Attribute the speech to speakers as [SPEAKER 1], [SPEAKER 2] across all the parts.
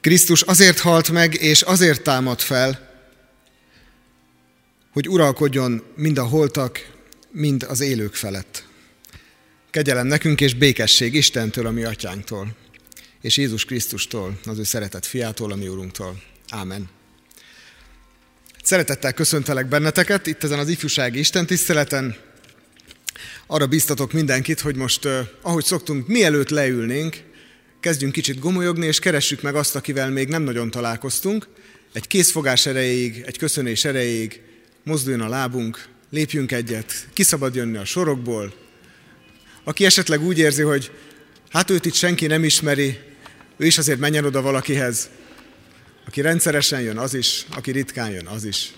[SPEAKER 1] Krisztus azért halt meg, és azért támad fel, hogy uralkodjon mind a holtak, mind az élők felett. Kegyelem nekünk és békesség Istentől, a mi atyánktól, és Jézus Krisztustól, az ő szeretett fiától, a mi úrunktól. Ámen. Szeretettel köszöntelek benneteket itt ezen az ifjúsági Isten tiszteleten. Arra biztatok mindenkit, hogy most, ahogy szoktunk, mielőtt leülnénk, kezdjünk kicsit gomolyogni, és keressük meg azt, akivel még nem nagyon találkoztunk. Egy készfogás erejéig, egy köszönés erejéig mozduljon a lábunk, lépjünk egyet, kiszabad jönni a sorokból. Aki esetleg úgy érzi, hogy hát őt itt senki nem ismeri, ő is azért menjen oda valakihez. Aki rendszeresen jön, az is, aki ritkán jön, az is.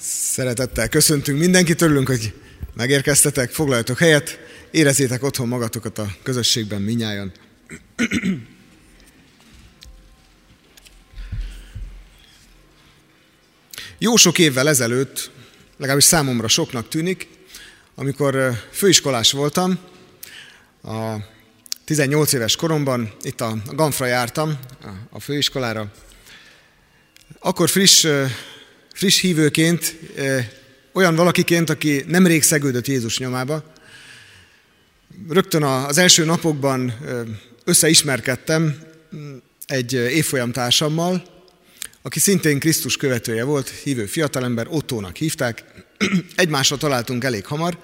[SPEAKER 1] Szeretettel köszöntünk mindenkit, örülünk, hogy megérkeztetek, foglaljatok helyet, érezzétek otthon magatokat a közösségben minnyáján. Jó sok évvel ezelőtt, legalábbis számomra soknak tűnik, amikor főiskolás voltam, a 18 éves koromban, itt a Ganfra jártam, a főiskolára, akkor friss, friss hívőként, olyan valakiként, aki nemrég szegődött Jézus nyomába, rögtön az első napokban összeismerkedtem egy évfolyam társammal, aki szintén Krisztus követője volt, hívő fiatalember, Ottónak hívták. Egymásra találtunk elég hamar.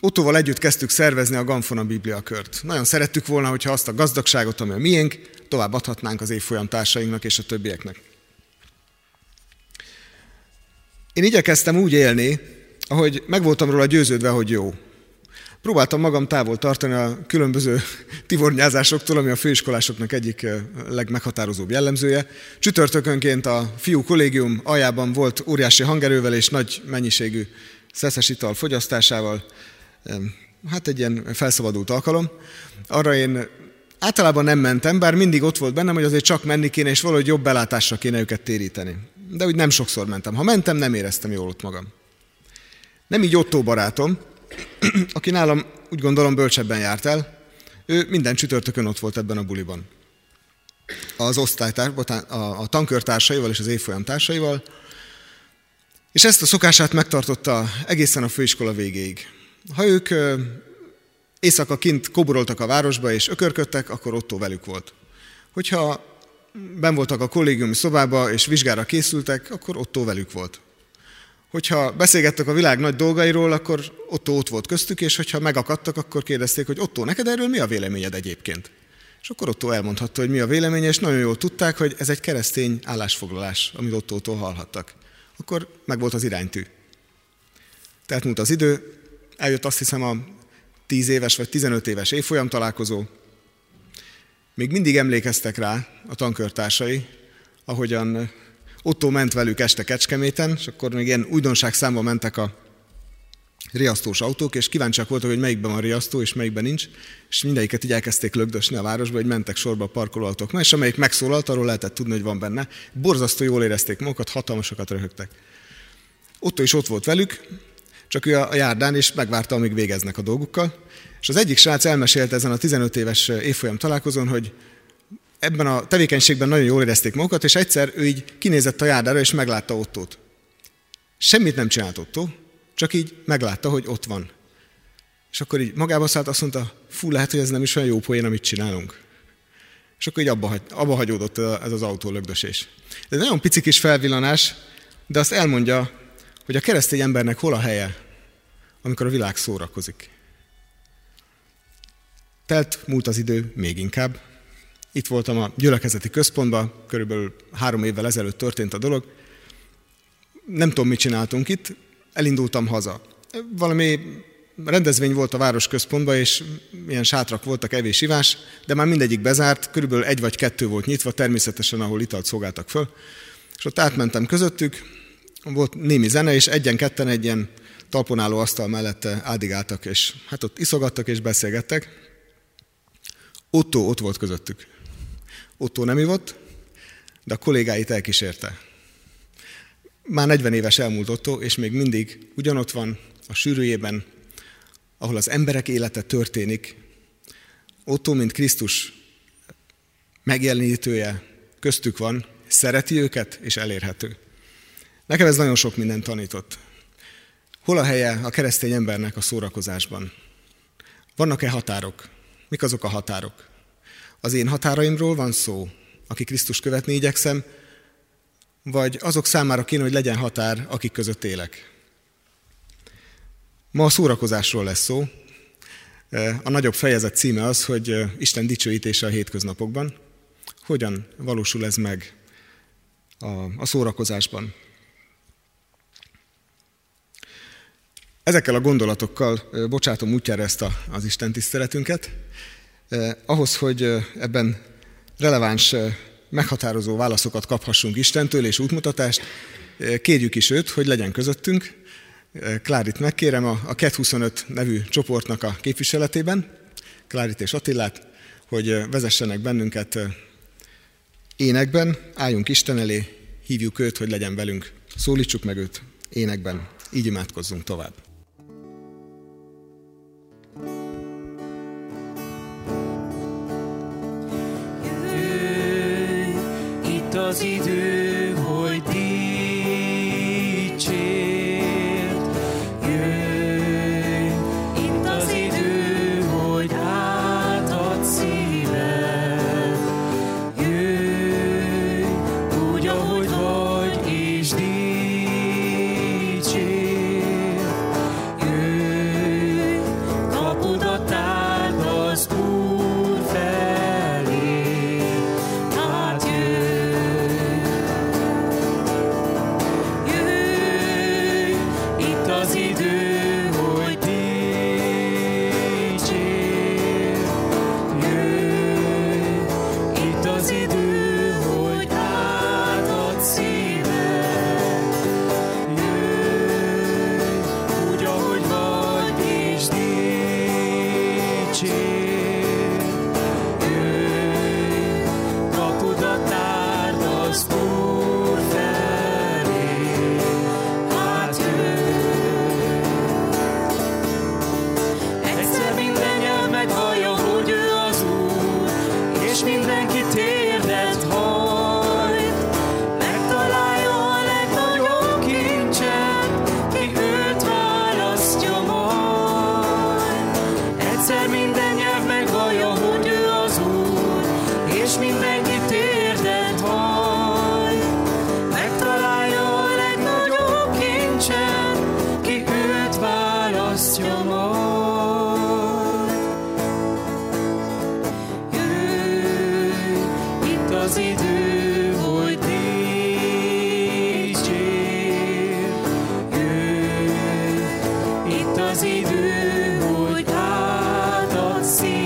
[SPEAKER 1] Ottóval együtt kezdtük szervezni a Gamfona Biblia kört. Nagyon szerettük volna, hogyha azt a gazdagságot, ami a miénk, tovább adhatnánk az évfolyam társainknak és a többieknek. Én igyekeztem úgy élni, ahogy megvoltam róla győződve, hogy jó. Próbáltam magam távol tartani a különböző tivornyázásoktól, ami a főiskolásoknak egyik legmeghatározóbb jellemzője. Csütörtökönként a fiú kollégium aljában volt óriási hangerővel és nagy mennyiségű szeszes ital fogyasztásával. Hát egy ilyen felszabadult alkalom. Arra én általában nem mentem, bár mindig ott volt bennem, hogy azért csak menni kéne, és valahogy jobb belátásra kéne őket téríteni. De úgy nem sokszor mentem. Ha mentem, nem éreztem jól ott magam. Nem így Otto barátom, aki nálam úgy gondolom bölcsebben járt el, ő minden csütörtökön ott volt ebben a buliban. Az osztálytárs, a, a tankörtársaival és az évfolyam társaival, és ezt a szokását megtartotta egészen a főiskola végéig. Ha ők éjszaka kint koboroltak a városba és ökörködtek, akkor Otto velük volt. Hogyha ben voltak a kollégiumi szobába és vizsgára készültek, akkor Otto velük volt. Hogyha beszélgettek a világ nagy dolgairól, akkor Otto ott volt köztük, és hogyha megakadtak, akkor kérdezték, hogy Otto, neked erről mi a véleményed egyébként? És akkor Otto elmondhatta, hogy mi a véleménye, és nagyon jól tudták, hogy ez egy keresztény állásfoglalás, amit Ottótól hallhattak. Akkor meg volt az iránytű. Tehát múlt az idő, eljött azt hiszem a 10 éves vagy 15 éves évfolyam találkozó. Még mindig emlékeztek rá a tankörtársai, ahogyan Otto ment velük este Kecskeméten, és akkor még ilyen újdonság számba mentek a riasztós autók, és kíváncsiak voltak, hogy melyikben van riasztó, és melyikben nincs, és mindegyiket így elkezdték lögdösni a városba, hogy mentek sorba a parkolóautók. és amelyik megszólalt, arról lehetett tudni, hogy van benne. Borzasztó jól érezték magukat, hatalmasokat röhögtek. Otto is ott volt velük, csak ő a járdán, és megvárta, amíg végeznek a dolgukkal. És az egyik srác elmesélte ezen a 15 éves évfolyam találkozón, hogy ebben a tevékenységben nagyon jól érezték magukat, és egyszer ő így kinézett a járdára, és meglátta Ottót. Semmit nem csinált Otto, csak így meglátta, hogy ott van. És akkor így magába szállt, azt mondta, fú, lehet, hogy ez nem is olyan jó poén, amit csinálunk. És akkor így abba, abba hagyódott ez az autó lögdösés. Ez nagyon pici kis felvillanás, de azt elmondja, hogy a keresztény embernek hol a helye, amikor a világ szórakozik. Telt múlt az idő még inkább, itt voltam a gyülekezeti központban, körülbelül három évvel ezelőtt történt a dolog. Nem tudom, mit csináltunk itt, elindultam haza. Valami rendezvény volt a városközpontban, és milyen sátrak voltak, evés-ivás, de már mindegyik bezárt, körülbelül egy vagy kettő volt nyitva, természetesen, ahol italt szolgáltak föl. És ott átmentem közöttük, volt némi zene, és egyen-ketten egy ilyen talponáló asztal mellette ádigáltak, és hát ott iszogattak és beszélgettek. Otto ott volt közöttük. Otto nem ivott, de a kollégáit elkísérte. Már 40 éves elmúlt Otto, és még mindig ugyanott van a sűrűjében, ahol az emberek élete történik. Otto, mint Krisztus megjelenítője köztük van, szereti őket és elérhető. Nekem ez nagyon sok mindent tanított. Hol a helye a keresztény embernek a szórakozásban? Vannak-e határok? Mik azok a határok? Az én határaimról van szó, aki Krisztus követni igyekszem, vagy azok számára kéne, hogy legyen határ, akik között élek. Ma a szórakozásról lesz szó. A nagyobb fejezet címe az, hogy Isten dicsőítése a hétköznapokban. Hogyan valósul ez meg a, szórakozásban? Ezekkel a gondolatokkal bocsátom útjára ezt a, az Isten tiszteletünket. Ahhoz, hogy ebben releváns, meghatározó válaszokat kaphassunk Istentől és útmutatást, kérjük is őt, hogy legyen közöttünk. Klárit megkérem a, a KET 25 nevű csoportnak a képviseletében, Klárit és Attilát, hogy vezessenek bennünket énekben, álljunk Isten elé, hívjuk őt, hogy legyen velünk, szólítsuk meg őt énekben, így imádkozzunk tovább.
[SPEAKER 2] Az idő, see.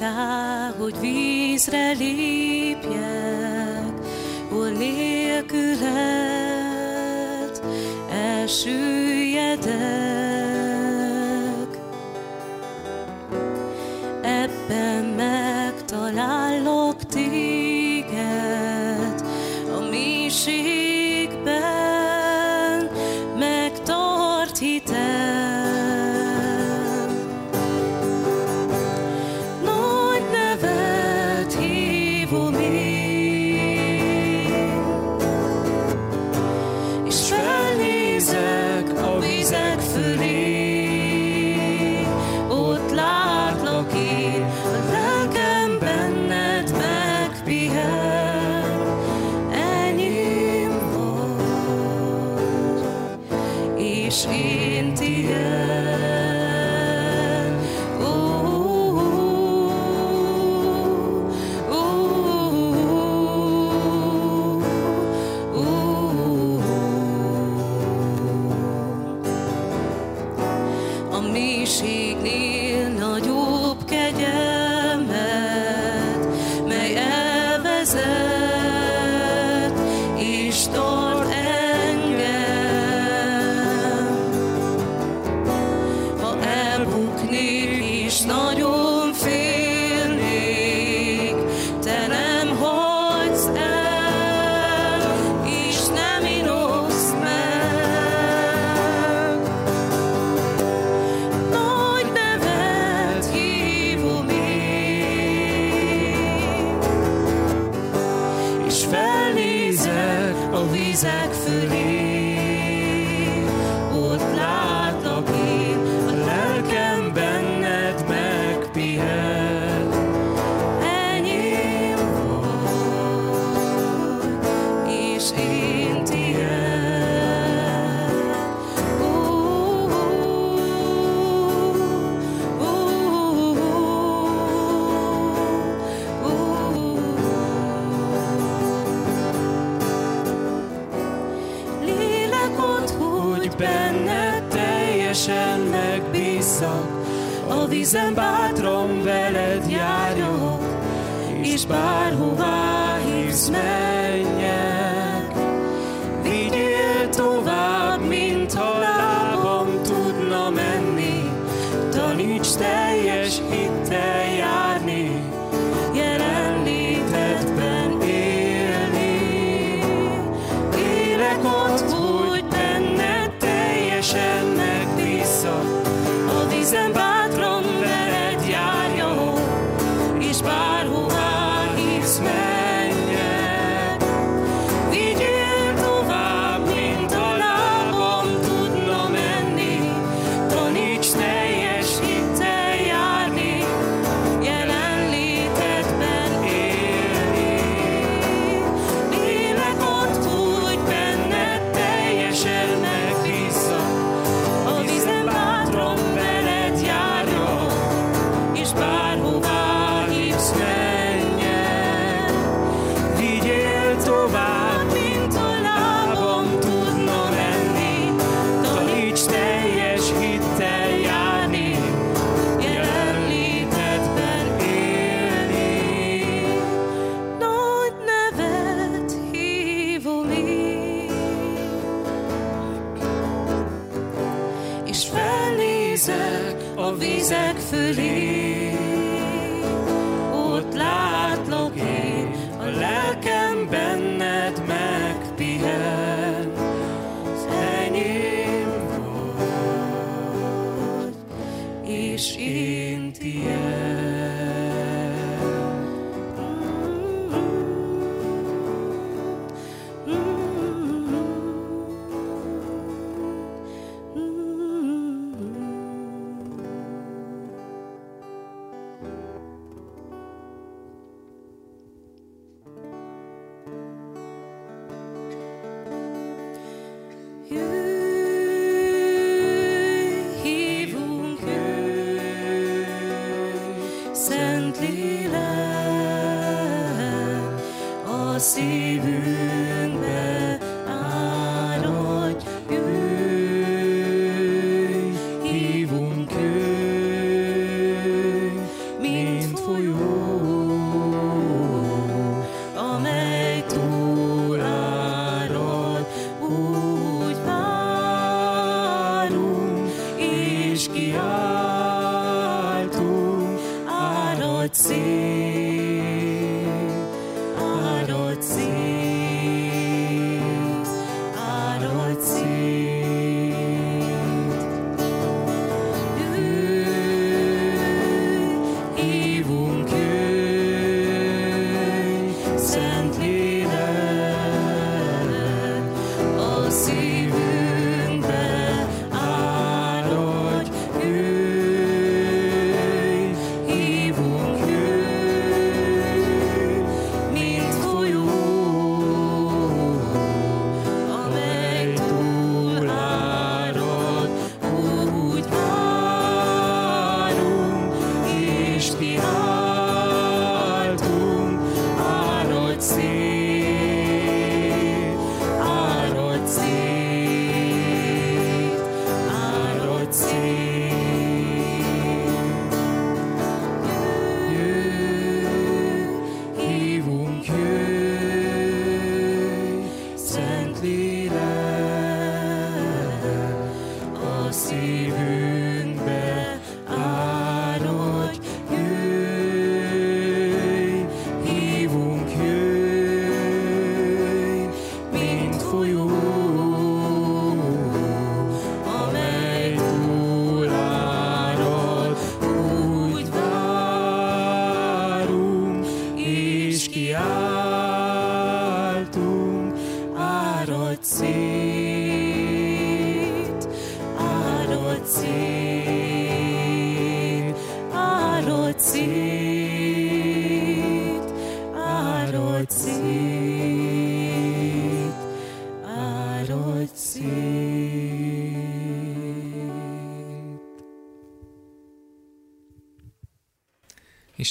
[SPEAKER 2] hagytál, hogy vízre lépjek, hol nélküled elsüllyedek. Ebben megtalállok téged, a mélység iszak, a vízen bátran veled járok, és bárhová hívsz meg.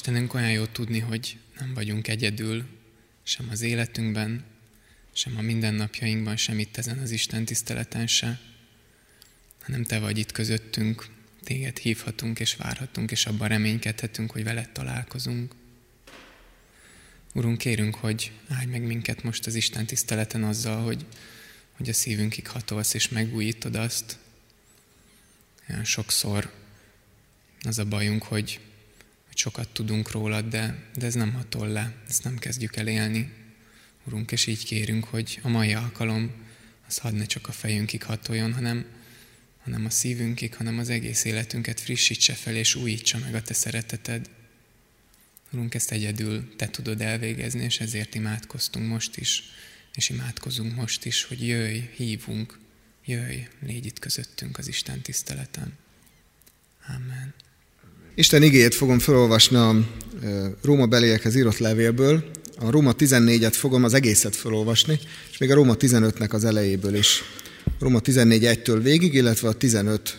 [SPEAKER 3] Istenünk olyan jó tudni, hogy nem vagyunk egyedül, sem az életünkben, sem a mindennapjainkban, sem itt ezen az Isten tiszteleten se, hanem Te vagy itt közöttünk, Téged hívhatunk és várhatunk, és abban reménykedhetünk, hogy veled találkozunk. Urunk, kérünk, hogy állj meg minket most az Isten tiszteleten azzal, hogy, hogy a szívünkig hatolsz és megújítod azt. Olyan sokszor az a bajunk, hogy sokat tudunk rólad, de, de ez nem hatol le, ezt nem kezdjük el élni. Urunk, és így kérünk, hogy a mai alkalom az hadd ne csak a fejünkig hatoljon, hanem, hanem a szívünkig, hanem az egész életünket frissítse fel, és újítsa meg a Te szereteted. Urunk, ezt egyedül Te tudod elvégezni, és ezért imádkoztunk most is, és imádkozunk most is, hogy jöjj, hívunk, jöjj, légy itt közöttünk az Isten tiszteleten. Amen.
[SPEAKER 1] Isten igéjét fogom felolvasni a Róma beliekhez írott levélből. A Róma 14-et fogom az egészet felolvasni, és még a Róma 15-nek az elejéből is. Róma 14 1-től végig, illetve a 15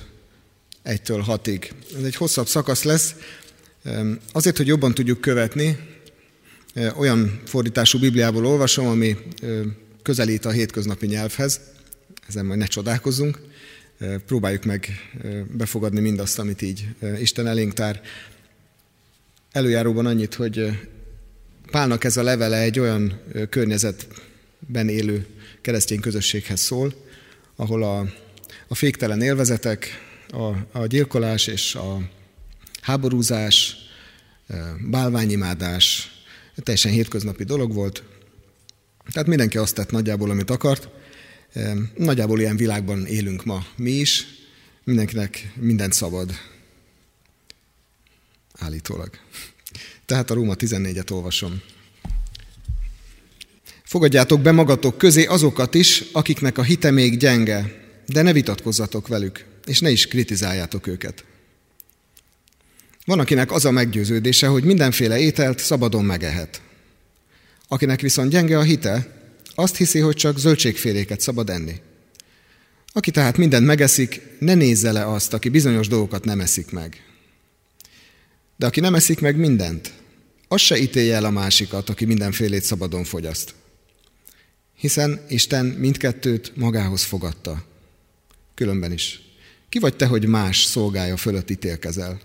[SPEAKER 1] 1-től 6-ig. Ez egy hosszabb szakasz lesz. Azért, hogy jobban tudjuk követni, olyan fordítású Bibliából olvasom, ami közelít a hétköznapi nyelvhez. Ezen majd ne csodálkozzunk próbáljuk meg befogadni mindazt, amit így Isten elénk tár. Előjáróban annyit, hogy Pálnak ez a levele egy olyan környezetben élő keresztény közösséghez szól, ahol a, a féktelen élvezetek, a, a gyilkolás és a háborúzás, bálványimádás teljesen hétköznapi dolog volt. Tehát mindenki azt tett nagyjából, amit akart, Nagyjából ilyen világban élünk ma mi is, mindenkinek mindent szabad. Állítólag. Tehát a Róma 14-et olvasom. Fogadjátok be magatok közé azokat is, akiknek a hite még gyenge, de ne vitatkozzatok velük, és ne is kritizáljátok őket. Van, akinek az a meggyőződése, hogy mindenféle ételt szabadon megehet. Akinek viszont gyenge a hite, azt hiszi, hogy csak zöldségféléket szabad enni. Aki tehát mindent megeszik, ne nézze le azt, aki bizonyos dolgokat nem eszik meg. De aki nem eszik meg mindent, az se ítélje el a másikat, aki mindenfélét szabadon fogyaszt. Hiszen Isten mindkettőt magához fogadta. Különben is. Ki vagy te, hogy más szolgája fölött ítélkezel?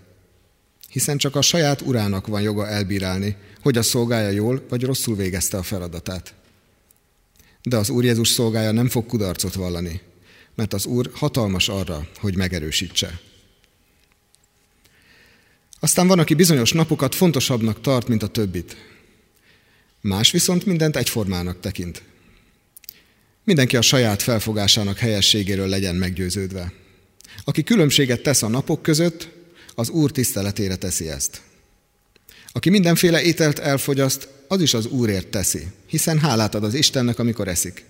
[SPEAKER 1] Hiszen csak a saját urának van joga elbírálni, hogy a szolgája jól vagy rosszul végezte a feladatát. De az Úr Jézus szolgája nem fog kudarcot vallani, mert az Úr hatalmas arra, hogy megerősítse. Aztán van, aki bizonyos napokat fontosabbnak tart, mint a többit. Más viszont mindent egyformának tekint. Mindenki a saját felfogásának helyességéről legyen meggyőződve. Aki különbséget tesz a napok között, az Úr tiszteletére teszi ezt. Aki mindenféle ételt elfogyaszt, az is az Úrért teszi, hiszen hálát ad az Istennek, amikor eszik.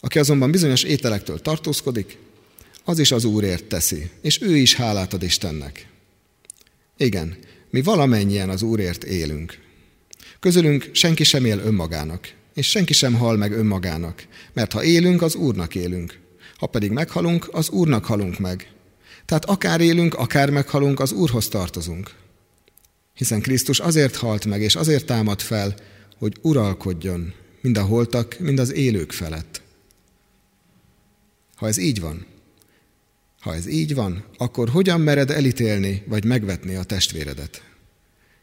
[SPEAKER 1] Aki azonban bizonyos ételektől tartózkodik, az is az Úrért teszi, és ő is hálát ad Istennek. Igen, mi valamennyien az Úrért élünk. Közülünk senki sem él önmagának, és senki sem hal meg önmagának, mert ha élünk, az Úrnak élünk. Ha pedig meghalunk, az Úrnak halunk meg. Tehát akár élünk, akár meghalunk, az Úrhoz tartozunk. Hiszen Krisztus azért halt meg, és azért támad fel, hogy uralkodjon mind a holtak, mind az élők felett. Ha ez így van, ha ez így van, akkor hogyan mered elítélni vagy megvetni a testvéredet?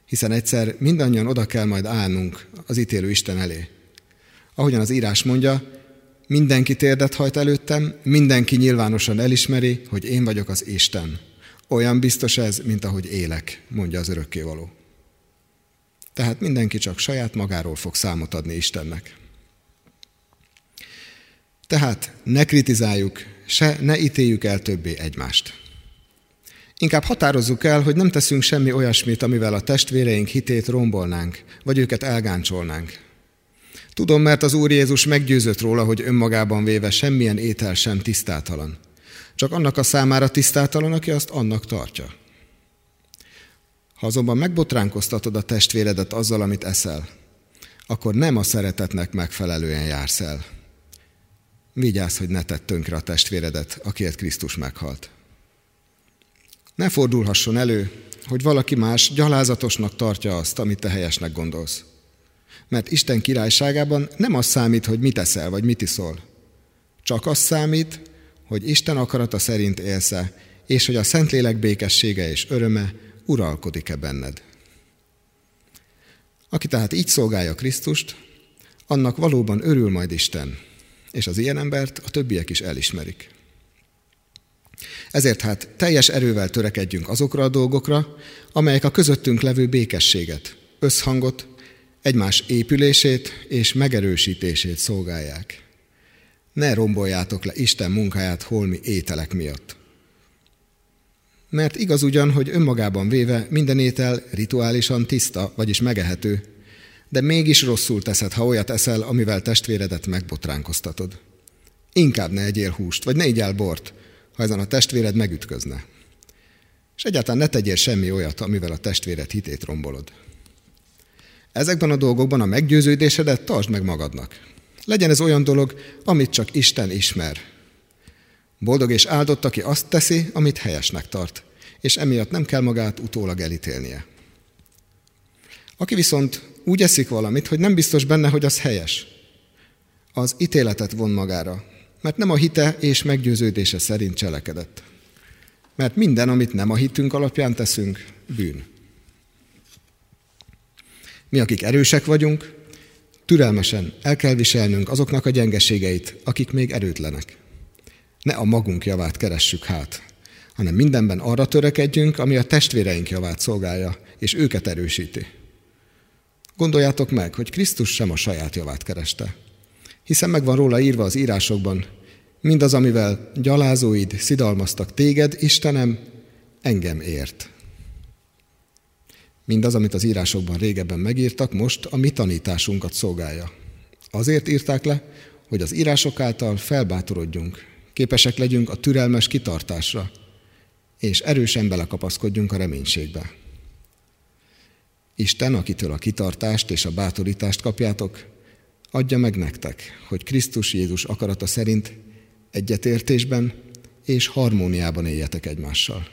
[SPEAKER 1] Hiszen egyszer mindannyian oda kell majd állnunk az ítélő Isten elé. Ahogyan az írás mondja, mindenki térdet hajt előttem, mindenki nyilvánosan elismeri, hogy én vagyok az Isten. Olyan biztos ez, mint ahogy élek, mondja az örökkévaló. Tehát mindenki csak saját magáról fog számot adni Istennek. Tehát ne kritizáljuk, se ne ítéljük el többé egymást. Inkább határozzuk el, hogy nem teszünk semmi olyasmit, amivel a testvéreink hitét rombolnánk, vagy őket elgáncsolnánk. Tudom, mert az Úr Jézus meggyőzött róla, hogy önmagában véve semmilyen étel sem tisztátalan. Csak annak a számára tisztátalan, aki azt annak tartja. Ha azonban megbotránkoztatod a testvéredet azzal, amit eszel, akkor nem a szeretetnek megfelelően jársz el. Vigyázz, hogy ne tedd tönkre a testvéredet, akiért Krisztus meghalt. Ne fordulhasson elő, hogy valaki más gyalázatosnak tartja azt, amit te helyesnek gondolsz. Mert Isten királyságában nem az számít, hogy mit eszel, vagy mit iszol. Csak az számít, hogy Isten akarata szerint élsz és hogy a Szentlélek békessége és öröme uralkodik-e benned. Aki tehát így szolgálja Krisztust, annak valóban örül majd Isten, és az ilyen embert a többiek is elismerik. Ezért hát teljes erővel törekedjünk azokra a dolgokra, amelyek a közöttünk levő békességet, összhangot, egymás épülését és megerősítését szolgálják. Ne romboljátok le Isten munkáját holmi ételek miatt. Mert igaz ugyan, hogy önmagában véve minden étel rituálisan tiszta, vagyis megehető, de mégis rosszul teszed, ha olyat eszel, amivel testvéredet megbotránkoztatod. Inkább ne egyél húst, vagy ne igyál bort, ha ezen a testvéred megütközne. És egyáltalán ne tegyél semmi olyat, amivel a testvéred hitét rombolod. Ezekben a dolgokban a meggyőződésedet tartsd meg magadnak. Legyen ez olyan dolog, amit csak Isten ismer. Boldog és áldott, aki azt teszi, amit helyesnek tart, és emiatt nem kell magát utólag elítélnie. Aki viszont úgy eszik valamit, hogy nem biztos benne, hogy az helyes, az ítéletet von magára, mert nem a hite és meggyőződése szerint cselekedett. Mert minden, amit nem a hitünk alapján teszünk, bűn. Mi, akik erősek vagyunk, türelmesen el kell viselnünk azoknak a gyengeségeit, akik még erőtlenek. Ne a magunk javát keressük hát, hanem mindenben arra törekedjünk, ami a testvéreink javát szolgálja, és őket erősíti. Gondoljátok meg, hogy Krisztus sem a saját javát kereste, hiszen meg van róla írva az írásokban, mindaz, amivel gyalázóid szidalmaztak téged, Istenem, engem ért. Mindaz, amit az írásokban régebben megírtak, most a mi tanításunkat szolgálja. Azért írták le, hogy az írások által felbátorodjunk, képesek legyünk a türelmes kitartásra, és erősen belekapaszkodjunk a reménységbe. Isten, akitől a kitartást és a bátorítást kapjátok, adja meg nektek, hogy Krisztus Jézus akarata szerint egyetértésben és harmóniában éljetek egymással.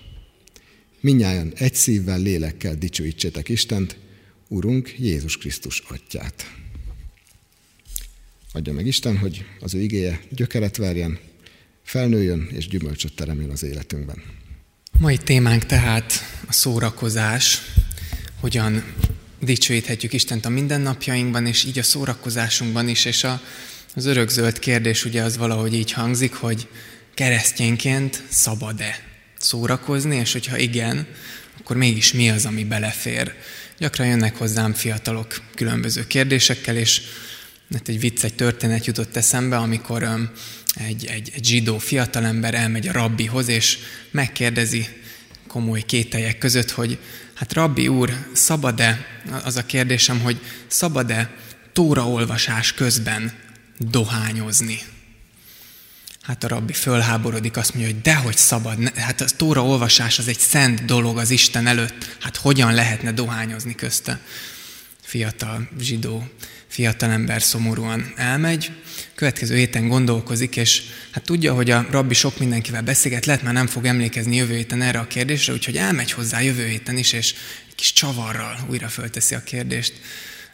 [SPEAKER 1] Minnyáján egy szívvel, lélekkel dicsőítsétek Istent, Urunk Jézus Krisztus atyát. Adja meg Isten, hogy az ő igéje gyökeret verjen, felnőjön és gyümölcsöt teremjen az életünkben.
[SPEAKER 3] Mai témánk tehát a szórakozás, hogyan dicsőíthetjük Istent a mindennapjainkban, és így a szórakozásunkban is, és a, az örökzöld kérdés ugye az valahogy így hangzik, hogy keresztényként szabad-e szórakozni, és hogyha igen, akkor mégis mi az, ami belefér. Gyakran jönnek hozzám fiatalok különböző kérdésekkel, és hát egy vicc, egy történet jutott eszembe, amikor egy, egy, egy zsidó fiatalember elmegy a rabbihoz, és megkérdezi komoly kételjek között, hogy hát rabbi úr, szabad-e, az a kérdésem, hogy szabad-e tóraolvasás közben dohányozni? Hát a rabbi fölháborodik, azt mondja, hogy dehogy szabad, hát a tóra olvasás az egy szent dolog az Isten előtt, hát hogyan lehetne dohányozni közte? Fiatal zsidó, fiatal ember szomorúan elmegy, következő héten gondolkozik, és hát tudja, hogy a rabbi sok mindenkivel beszélget, lehet már nem fog emlékezni jövő héten erre a kérdésre, úgyhogy elmegy hozzá jövő héten is, és egy kis csavarral újra fölteszi a kérdést.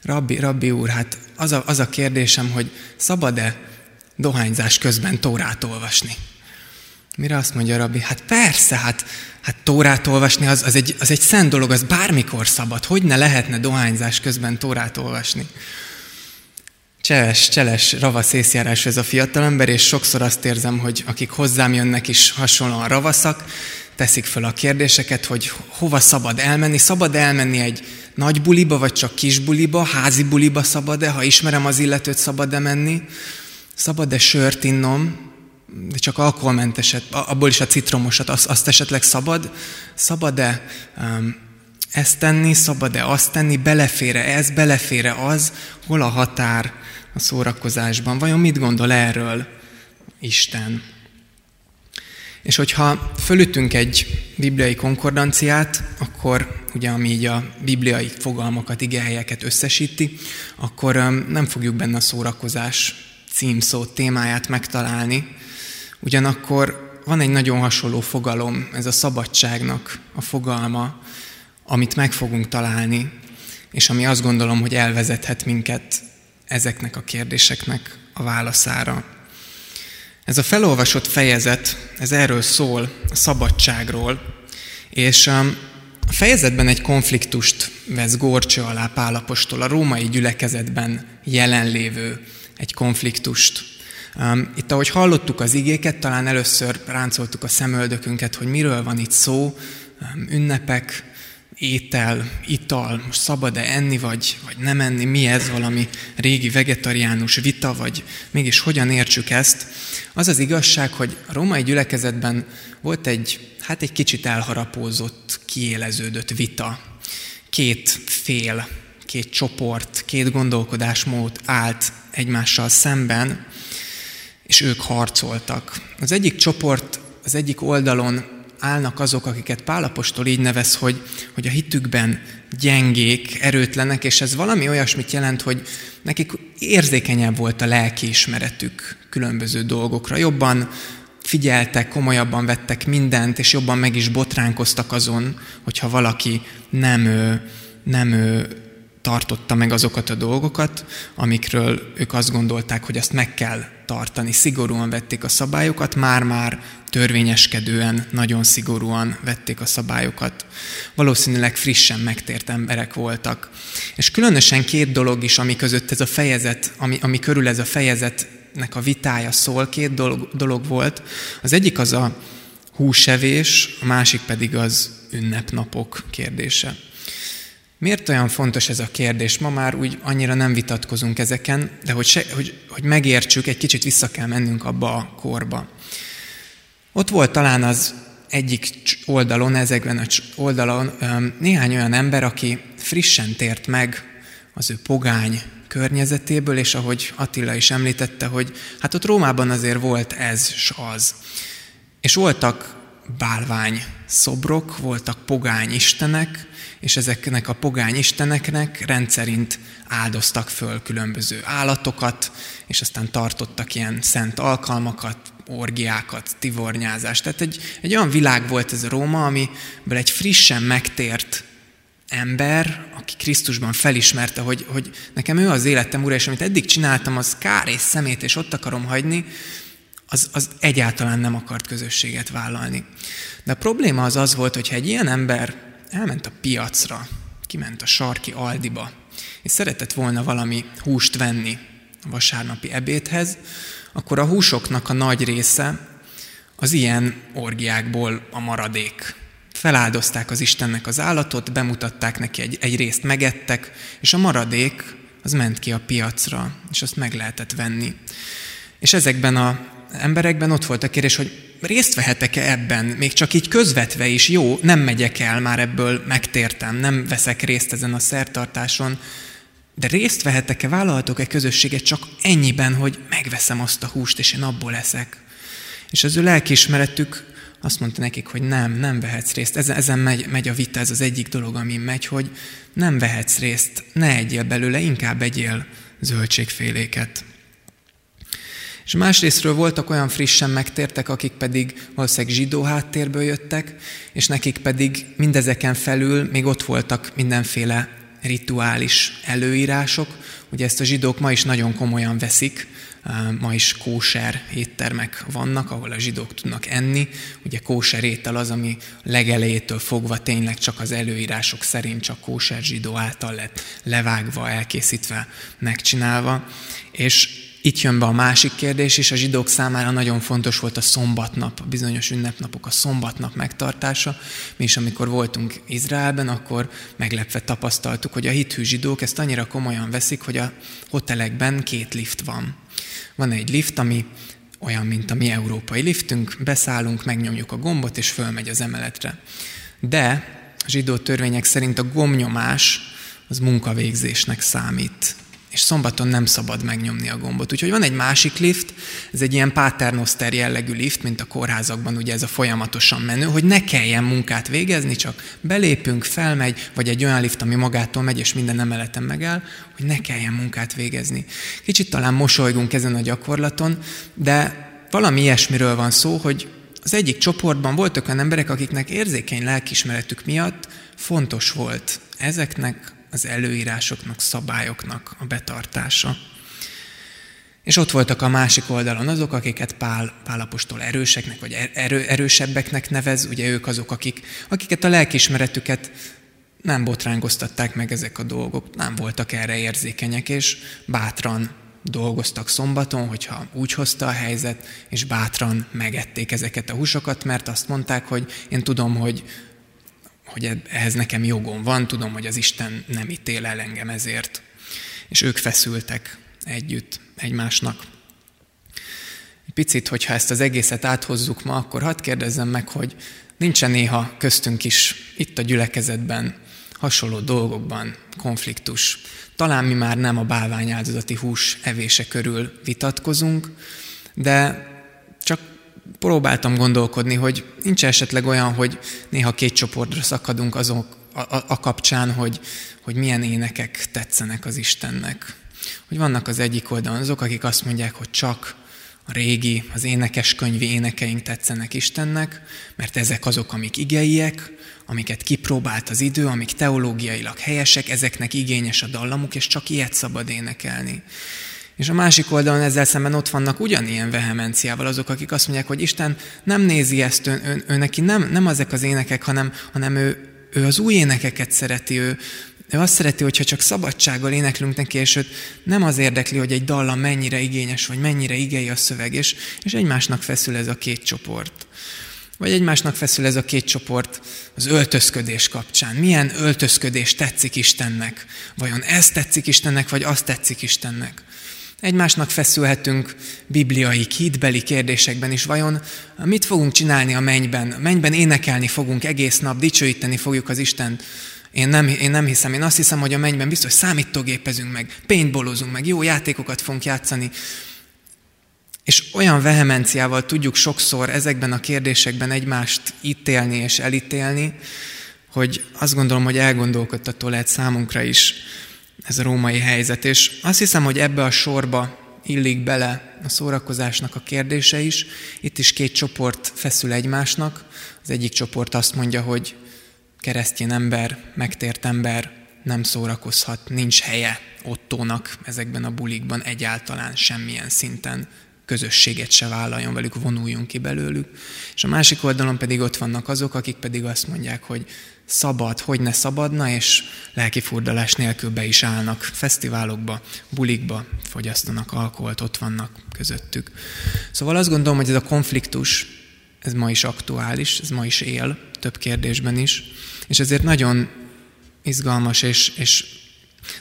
[SPEAKER 3] Rabbi, rabbi úr, hát az a, az a kérdésem, hogy szabad-e dohányzás közben Tórát olvasni. Mire azt mondja a rabbi, hát persze, hát, hát Tórát olvasni az, az, egy, az egy szent dolog, az bármikor szabad. Hogy ne lehetne dohányzás közben Tórát olvasni? Cseles, cseles, ravasz észjárás ez a fiatalember, és sokszor azt érzem, hogy akik hozzám jönnek is hasonlóan ravaszak, teszik fel a kérdéseket, hogy hova szabad elmenni. Szabad elmenni egy nagy buliba, vagy csak kis buliba, házi buliba szabad-e, ha ismerem az illetőt, szabad-e menni szabad-e sört innom, de csak alkoholmenteset, abból is a citromosat, azt, azt esetleg szabad? Szabad-e um, ezt tenni, szabad-e azt tenni, belefére ez, belefére az, hol a határ a szórakozásban? Vajon mit gondol erről Isten? És hogyha fölütünk egy bibliai konkordanciát, akkor ugye ami így a bibliai fogalmakat, igehelyeket összesíti, akkor um, nem fogjuk benne a szórakozás címszó témáját megtalálni. Ugyanakkor van egy nagyon hasonló fogalom, ez a szabadságnak a fogalma, amit meg fogunk találni, és ami azt gondolom, hogy elvezethet minket ezeknek a kérdéseknek a válaszára. Ez a felolvasott fejezet, ez erről szól, a szabadságról, és um, a fejezetben egy konfliktust vesz Gorcső alá Pálapostól, a római gyülekezetben jelenlévő egy konfliktust. Itt, ahogy hallottuk az igéket, talán először ráncoltuk a szemöldökünket, hogy miről van itt szó, ünnepek, étel, ital, most szabad-e enni, vagy, vagy nem enni, mi ez, valami régi vegetariánus vita, vagy mégis hogyan értsük ezt. Az az igazság, hogy a római gyülekezetben volt egy, hát egy kicsit elharapózott, kiéleződött vita. Két fél, két csoport, két gondolkodásmód állt egymással szemben, és ők harcoltak. Az egyik csoport, az egyik oldalon állnak azok, akiket Pálapostól így nevez, hogy, hogy a hitükben gyengék, erőtlenek, és ez valami olyasmit jelent, hogy nekik érzékenyebb volt a lelkiismeretük különböző dolgokra. Jobban figyeltek, komolyabban vettek mindent, és jobban meg is botránkoztak azon, hogyha valaki nem, nem tartotta meg azokat a dolgokat, amikről ők azt gondolták, hogy azt meg kell tartani. Szigorúan vették a szabályokat, már-már törvényeskedően, nagyon szigorúan vették a szabályokat. Valószínűleg frissen megtért emberek voltak. És különösen két dolog is, ami között ez a fejezet, ami, ami körül ez a fejezetnek a vitája szól, két dolog, dolog volt. Az egyik az a húsevés, a másik pedig az ünnepnapok kérdése. Miért olyan fontos ez a kérdés? Ma már úgy annyira nem vitatkozunk ezeken, de hogy, se, hogy, hogy megértsük, egy kicsit vissza kell mennünk abba a korba. Ott volt talán az egyik oldalon, ezekben a oldalon néhány olyan ember, aki frissen tért meg az ő pogány környezetéből, és ahogy Attila is említette, hogy hát ott Rómában azért volt ez s az. És voltak bálvány szobrok, voltak pogány istenek, és ezeknek a pogány isteneknek rendszerint áldoztak föl különböző állatokat, és aztán tartottak ilyen szent alkalmakat, orgiákat, tivornyázást. Tehát egy, egy olyan világ volt ez a Róma, amiből egy frissen megtért ember, aki Krisztusban felismerte, hogy, hogy nekem ő az életem ura, és amit eddig csináltam, az kár és szemét, és ott akarom hagyni, az, az egyáltalán nem akart közösséget vállalni. De a probléma az az volt, hogy egy ilyen ember elment a piacra, kiment a sarki Aldiba, és szeretett volna valami húst venni a vasárnapi ebédhez, akkor a húsoknak a nagy része az ilyen orgiákból a maradék. Feláldozták az Istennek az állatot, bemutatták neki egy, egy részt, megettek, és a maradék az ment ki a piacra, és azt meg lehetett venni. És ezekben a emberekben ott volt a kérdés, hogy részt vehetek-e ebben, még csak így közvetve is, jó, nem megyek el, már ebből megtértem, nem veszek részt ezen a szertartáson, de részt vehetek-e, vállalhatok-e közösséget csak ennyiben, hogy megveszem azt a húst, és én abból leszek. És az ő lelkiismeretük azt mondta nekik, hogy nem, nem vehetsz részt. Ezen, ezen megy, megy a vita, ez az egyik dolog, ami megy, hogy nem vehetsz részt, ne egyél belőle, inkább egyél zöldségféléket. És másrésztről voltak olyan frissen megtértek, akik pedig valószínűleg zsidó háttérből jöttek, és nekik pedig mindezeken felül még ott voltak mindenféle rituális előírások. Ugye ezt a zsidók ma is nagyon komolyan veszik, ma is kóser éttermek vannak, ahol a zsidók tudnak enni. Ugye kóser étel az, ami legelejétől fogva tényleg csak az előírások szerint csak kóser zsidó által lett levágva, elkészítve, megcsinálva. És itt jön be a másik kérdés, és a zsidók számára nagyon fontos volt a szombatnap, a bizonyos ünnepnapok, a szombatnap megtartása. Mi is, amikor voltunk Izraelben, akkor meglepve tapasztaltuk, hogy a hithű zsidók ezt annyira komolyan veszik, hogy a hotelekben két lift van. Van egy lift, ami olyan, mint a mi európai liftünk, beszállunk, megnyomjuk a gombot, és fölmegy az emeletre. De a zsidó törvények szerint a gomnyomás az munkavégzésnek számít és szombaton nem szabad megnyomni a gombot. Úgyhogy van egy másik lift, ez egy ilyen paternoster jellegű lift, mint a kórházakban, ugye ez a folyamatosan menő, hogy ne kelljen munkát végezni, csak belépünk, felmegy, vagy egy olyan lift, ami magától megy, és minden emeleten megáll, hogy ne kelljen munkát végezni. Kicsit talán mosolygunk ezen a gyakorlaton, de valami ilyesmiről van szó, hogy az egyik csoportban voltak olyan emberek, akiknek érzékeny lelkismeretük miatt fontos volt ezeknek az előírásoknak, szabályoknak a betartása. És ott voltak a másik oldalon azok, akiket Pál, Pálapostól erőseknek, vagy er, erő, erősebbeknek nevez, ugye ők azok, akik, akiket a lelkismeretüket nem botránkoztatták meg ezek a dolgok, nem voltak erre érzékenyek, és bátran dolgoztak szombaton, hogyha úgy hozta a helyzet, és bátran megették ezeket a húsokat, mert azt mondták, hogy én tudom, hogy hogy ehhez nekem jogom van, tudom, hogy az Isten nem ítél el engem ezért. És ők feszültek együtt egymásnak. Egy picit, hogyha ezt az egészet áthozzuk ma, akkor hadd kérdezzem meg, hogy nincsen néha köztünk is itt a gyülekezetben hasonló dolgokban konfliktus. Talán mi már nem a bálványáldozati hús evése körül vitatkozunk, de csak próbáltam gondolkodni, hogy nincs esetleg olyan, hogy néha két csoportra szakadunk azok a, a, a kapcsán, hogy, hogy milyen énekek tetszenek az Istennek. Hogy vannak az egyik oldalon azok, akik azt mondják, hogy csak a régi, az énekeskönyvi énekeink tetszenek Istennek, mert ezek azok, amik igeiek, amiket kipróbált az idő, amik teológiailag helyesek, ezeknek igényes a dallamuk, és csak ilyet szabad énekelni. És a másik oldalon ezzel szemben ott vannak ugyanilyen vehemenciával azok, akik azt mondják, hogy Isten nem nézi ezt, ő, ő, ő neki nem, nem ezek az énekek, hanem, hanem ő, ő az új énekeket szereti, ő, ő azt szereti, hogyha csak szabadsággal éneklünk neki, és őt nem az érdekli, hogy egy dallam mennyire igényes, vagy mennyire igei a szöveg, és, és egymásnak feszül ez a két csoport. Vagy egymásnak feszül ez a két csoport az öltözködés kapcsán. Milyen öltözködés tetszik Istennek? Vajon ez tetszik Istennek, vagy az tetszik Istennek? Egymásnak feszülhetünk bibliai, hitbeli kérdésekben is. Vajon mit fogunk csinálni a mennyben? A mennyben énekelni fogunk egész nap, dicsőíteni fogjuk az Istent. Én nem, én nem hiszem, én azt hiszem, hogy a mennyben biztos számítógépezünk meg, paintballozunk meg, jó játékokat fogunk játszani. És olyan vehemenciával tudjuk sokszor ezekben a kérdésekben egymást ítélni és elítélni, hogy azt gondolom, hogy elgondolkodtató lehet számunkra is, ez a római helyzet. És azt hiszem, hogy ebbe a sorba illik bele a szórakozásnak a kérdése is. Itt is két csoport feszül egymásnak. Az egyik csoport azt mondja, hogy keresztény ember, megtért ember nem szórakozhat, nincs helye ottónak ezekben a bulikban egyáltalán semmilyen szinten közösséget se vállaljon velük, vonuljunk ki belőlük. És a másik oldalon pedig ott vannak azok, akik pedig azt mondják, hogy szabad, hogy ne szabadna, és lelkifurdalás nélkül be is állnak fesztiválokba, bulikba, fogyasztanak alkoholt, ott vannak közöttük. Szóval azt gondolom, hogy ez a konfliktus ez ma is aktuális, ez ma is él, több kérdésben is, és ezért nagyon izgalmas és, és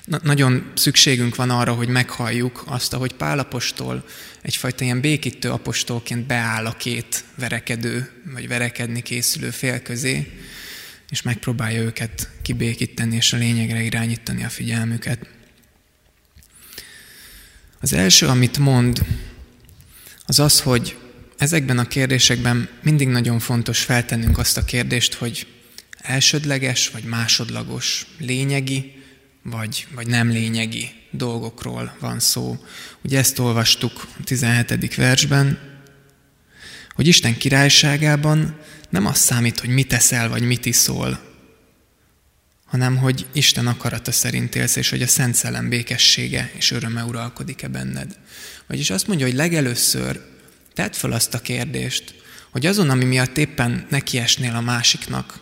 [SPEAKER 3] na- nagyon szükségünk van arra, hogy meghalljuk azt, ahogy Pálapostól egyfajta ilyen békítő apostolként beáll a két verekedő, vagy verekedni készülő fél közé, és megpróbálja őket kibékíteni, és a lényegre irányítani a figyelmüket. Az első, amit mond, az az, hogy ezekben a kérdésekben mindig nagyon fontos feltennünk azt a kérdést, hogy elsődleges vagy másodlagos, lényegi vagy, vagy nem lényegi dolgokról van szó. Ugye ezt olvastuk a 17. versben, hogy Isten királyságában nem az számít, hogy mit teszel, vagy mit iszol, hanem hogy Isten akarata szerint élsz, és hogy a Szent Szellem békessége és öröme uralkodik-e benned. Vagyis azt mondja, hogy legelőször tedd fel azt a kérdést, hogy azon, ami miatt éppen nekiesnél a másiknak,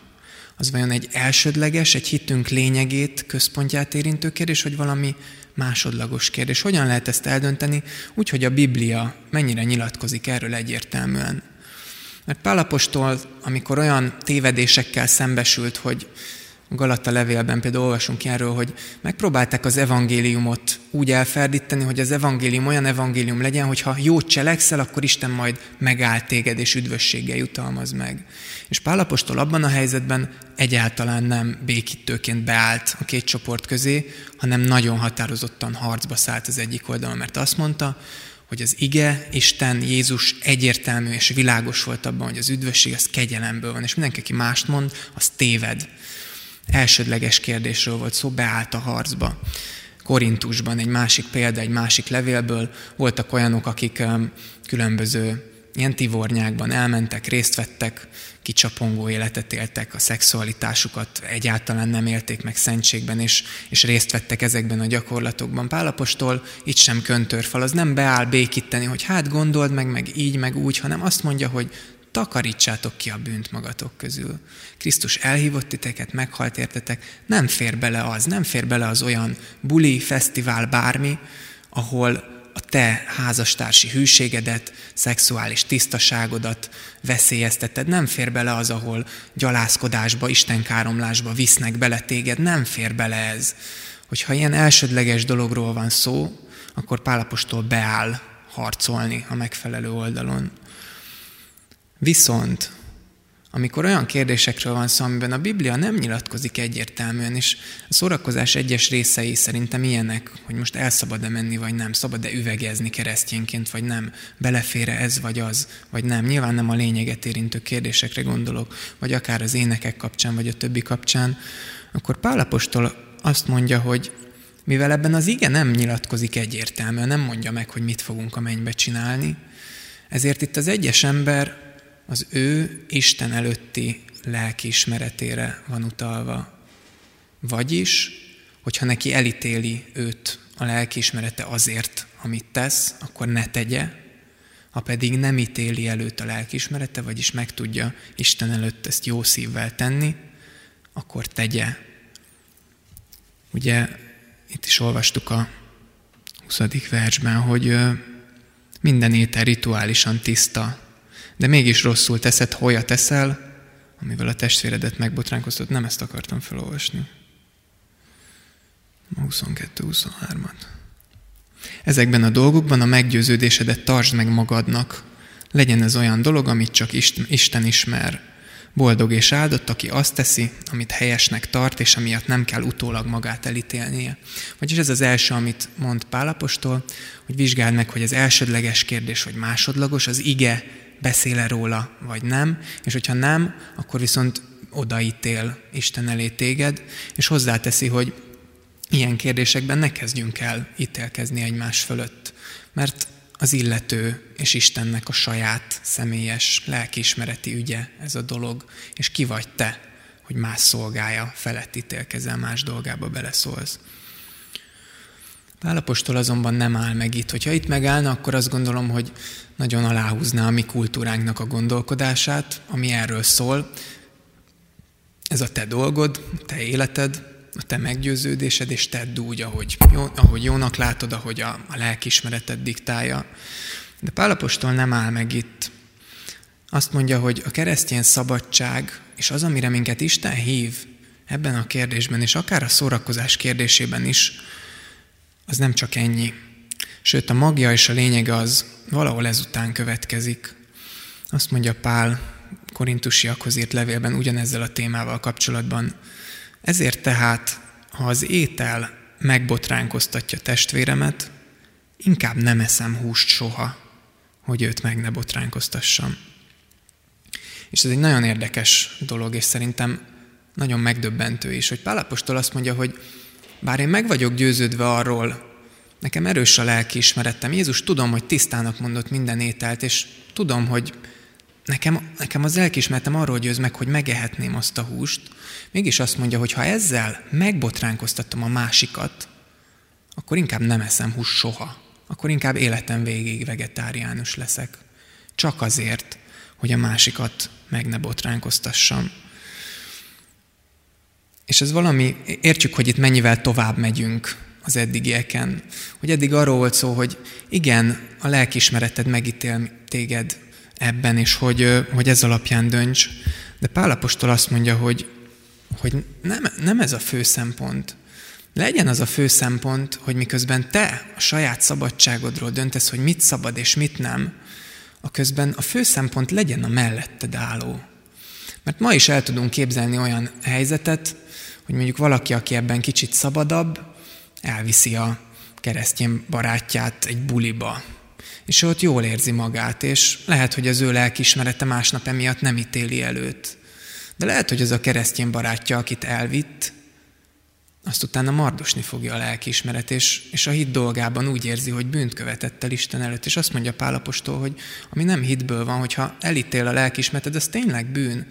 [SPEAKER 3] az vajon egy elsődleges, egy hitünk lényegét, központját érintő kérdés, vagy valami másodlagos kérdés. Hogyan lehet ezt eldönteni? Úgy, hogy a Biblia mennyire nyilatkozik erről egyértelműen. Mert Pálapostól, amikor olyan tévedésekkel szembesült, hogy Galata levélben például olvasunk erről, hogy megpróbálták az evangéliumot úgy elferdíteni, hogy az evangélium olyan evangélium legyen, hogy ha jót cselekszel, akkor Isten majd megáll téged és üdvösséggel jutalmaz meg. És Pálapostól abban a helyzetben egyáltalán nem békítőként beállt a két csoport közé, hanem nagyon határozottan harcba szállt az egyik oldalon, mert azt mondta, hogy az ige, Isten, Jézus egyértelmű és világos volt abban, hogy az üdvösség az kegyelemből van, és mindenki, aki mást mond, az téved elsődleges kérdésről volt szó, beállt a harcba. Korintusban egy másik példa, egy másik levélből voltak olyanok, akik különböző ilyen tivornyákban elmentek, részt vettek, kicsapongó életet éltek, a szexualitásukat egyáltalán nem élték meg szentségben, és, és részt vettek ezekben a gyakorlatokban. Pálapostól itt sem köntörfal, az nem beáll békíteni, hogy hát gondold meg, meg így, meg úgy, hanem azt mondja, hogy takarítsátok ki a bűnt magatok közül. Krisztus elhívott titeket, meghalt értetek, nem fér bele az, nem fér bele az olyan buli, fesztivál, bármi, ahol a te házastársi hűségedet, szexuális tisztaságodat veszélyezteted. Nem fér bele az, ahol gyalázkodásba, istenkáromlásba visznek bele téged. Nem fér bele ez. Hogyha ilyen elsődleges dologról van szó, akkor Pálapostól beáll harcolni a megfelelő oldalon. Viszont, amikor olyan kérdésekről van szó, amiben a Biblia nem nyilatkozik egyértelműen, és a szórakozás egyes részei szerintem ilyenek, hogy most el szabad-e menni, vagy nem, szabad-e üvegezni keresztényként, vagy nem, belefére ez, vagy az, vagy nem. Nyilván nem a lényeget érintő kérdésekre gondolok, vagy akár az énekek kapcsán, vagy a többi kapcsán, akkor Pálapostól azt mondja, hogy mivel ebben az ige nem nyilatkozik egyértelműen, nem mondja meg, hogy mit fogunk a mennybe csinálni, ezért itt az egyes ember az ő Isten előtti lelkiismeretére van utalva. Vagyis, hogyha neki elítéli őt a lelkiismerete azért, amit tesz, akkor ne tegye, ha pedig nem ítéli előtt a lelkiismerete, vagyis meg tudja Isten előtt ezt jó szívvel tenni, akkor tegye. Ugye itt is olvastuk a 20. versben, hogy minden étel rituálisan tiszta, de mégis rosszul teszed, holya teszel, amivel a testvéredet megbotránkoztat. Nem ezt akartam felolvasni. A 22-23-at. Ezekben a dolgokban a meggyőződésedet tartsd meg magadnak. Legyen ez olyan dolog, amit csak Isten ismer. Boldog és áldott, aki azt teszi, amit helyesnek tart, és amiatt nem kell utólag magát elítélnie. Vagyis ez az első, amit mond Pálapostól, hogy vizsgáld meg, hogy az elsődleges kérdés, vagy másodlagos, az ige beszél-e róla, vagy nem, és hogyha nem, akkor viszont odaítél Isten elé téged, és hozzáteszi, hogy ilyen kérdésekben ne kezdjünk el ítélkezni egymás fölött, mert az illető és Istennek a saját személyes lelkiismereti ügye ez a dolog, és ki vagy te, hogy más szolgája felett ítélkezel, más dolgába beleszólsz. Pálapostól azonban nem áll meg itt. Hogyha itt megállna, akkor azt gondolom, hogy nagyon aláhúzná a mi kultúránknak a gondolkodását, ami erről szól. Ez a te dolgod, te életed, a te meggyőződésed, és tedd úgy, ahogy, jó, ahogy jónak látod, ahogy a, a lelkismereted diktálja. De Pálapostól nem áll meg itt. azt mondja, hogy a keresztény szabadság, és az, amire minket Isten hív ebben a kérdésben, és akár a szórakozás kérdésében is, az nem csak ennyi. Sőt, a magja és a lényege az valahol ezután következik. Azt mondja Pál korintusiakhoz írt levélben ugyanezzel a témával kapcsolatban. Ezért tehát, ha az étel megbotránkoztatja testvéremet, inkább nem eszem húst soha, hogy őt meg ne botránkoztassam. És ez egy nagyon érdekes dolog, és szerintem nagyon megdöbbentő is, hogy Pálapostól azt mondja, hogy bár én meg vagyok győződve arról, nekem erős a lelkiismeretem, Jézus tudom, hogy tisztának mondott minden ételt, és tudom, hogy nekem, nekem az lelkiismeretem arról győz meg, hogy megehetném azt a húst, mégis azt mondja, hogy ha ezzel megbotránkoztatom a másikat, akkor inkább nem eszem húst soha. Akkor inkább életem végig vegetáriánus leszek. Csak azért, hogy a másikat meg ne botránkoztassam. És ez valami, értjük, hogy itt mennyivel tovább megyünk az eddigieken. Hogy eddig arról volt szó, hogy igen, a lelkismereted megítél téged ebben, és hogy, hogy ez alapján dönts. De Pálapostól azt mondja, hogy, hogy nem, nem ez a fő szempont. Legyen az a fő szempont, hogy miközben te a saját szabadságodról döntesz, hogy mit szabad és mit nem, a közben a fő szempont legyen a melletted álló. Mert ma is el tudunk képzelni olyan helyzetet, hogy mondjuk valaki, aki ebben kicsit szabadabb, elviszi a keresztény barátját egy buliba, és ott jól érzi magát, és lehet, hogy az ő lelkismerete másnap emiatt nem ítéli előtt. De lehet, hogy az a keresztény barátja, akit elvitt, azt utána mardosni fogja a lelkiismeret, és, és a hit dolgában úgy érzi, hogy bűnt követett el Isten előtt, és azt mondja Pálapostól, hogy ami nem hitből van, hogyha elítél a lelkiismereted, az tényleg bűn.